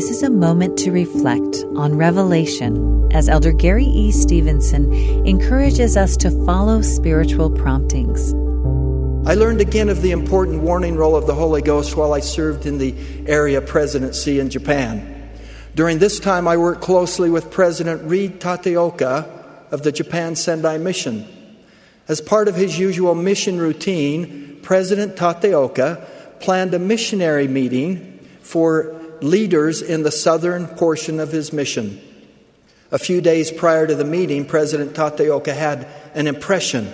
This is a moment to reflect on Revelation as Elder Gary E. Stevenson encourages us to follow spiritual promptings. I learned again of the important warning role of the Holy Ghost while I served in the area presidency in Japan. During this time, I worked closely with President Reed Tateoka of the Japan Sendai Mission. As part of his usual mission routine, President Tateoka planned a missionary meeting for leaders in the southern portion of his mission. A few days prior to the meeting, President Tateoka had an impression,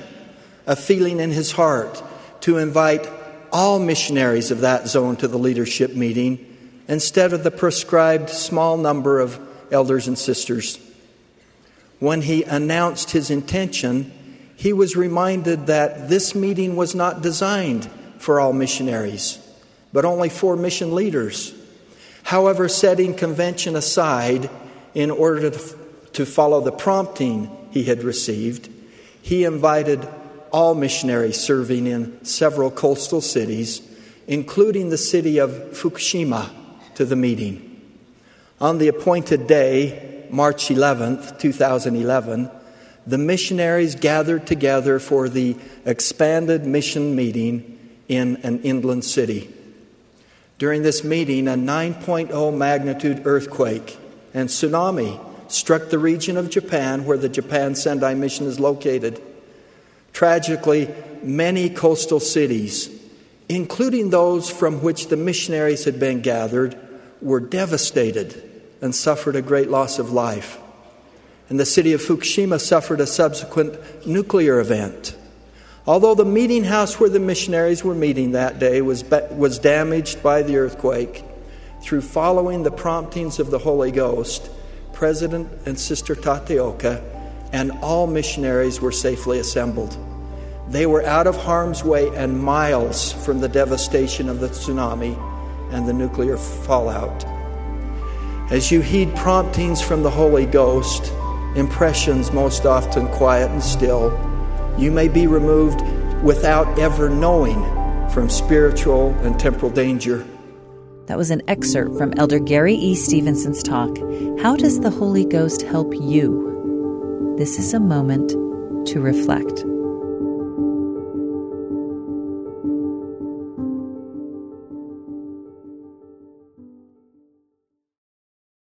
a feeling in his heart to invite all missionaries of that zone to the leadership meeting instead of the prescribed small number of elders and sisters. When he announced his intention, he was reminded that this meeting was not designed for all missionaries, but only for mission leaders. However, setting convention aside in order to, to follow the prompting he had received, he invited all missionaries serving in several coastal cities, including the city of Fukushima, to the meeting. On the appointed day, March 11th, 2011, the missionaries gathered together for the expanded mission meeting in an inland city. During this meeting, a 9.0 magnitude earthquake and tsunami struck the region of Japan where the Japan Sendai Mission is located. Tragically, many coastal cities, including those from which the missionaries had been gathered, were devastated and suffered a great loss of life. And the city of Fukushima suffered a subsequent nuclear event. Although the meeting house where the missionaries were meeting that day was, was damaged by the earthquake, through following the promptings of the Holy Ghost, President and Sister Tateoka and all missionaries were safely assembled. They were out of harm's way and miles from the devastation of the tsunami and the nuclear fallout. As you heed promptings from the Holy Ghost, impressions most often quiet and still, you may be removed without ever knowing from spiritual and temporal danger. That was an excerpt from Elder Gary E. Stevenson's talk, How Does the Holy Ghost Help You? This is a moment to reflect.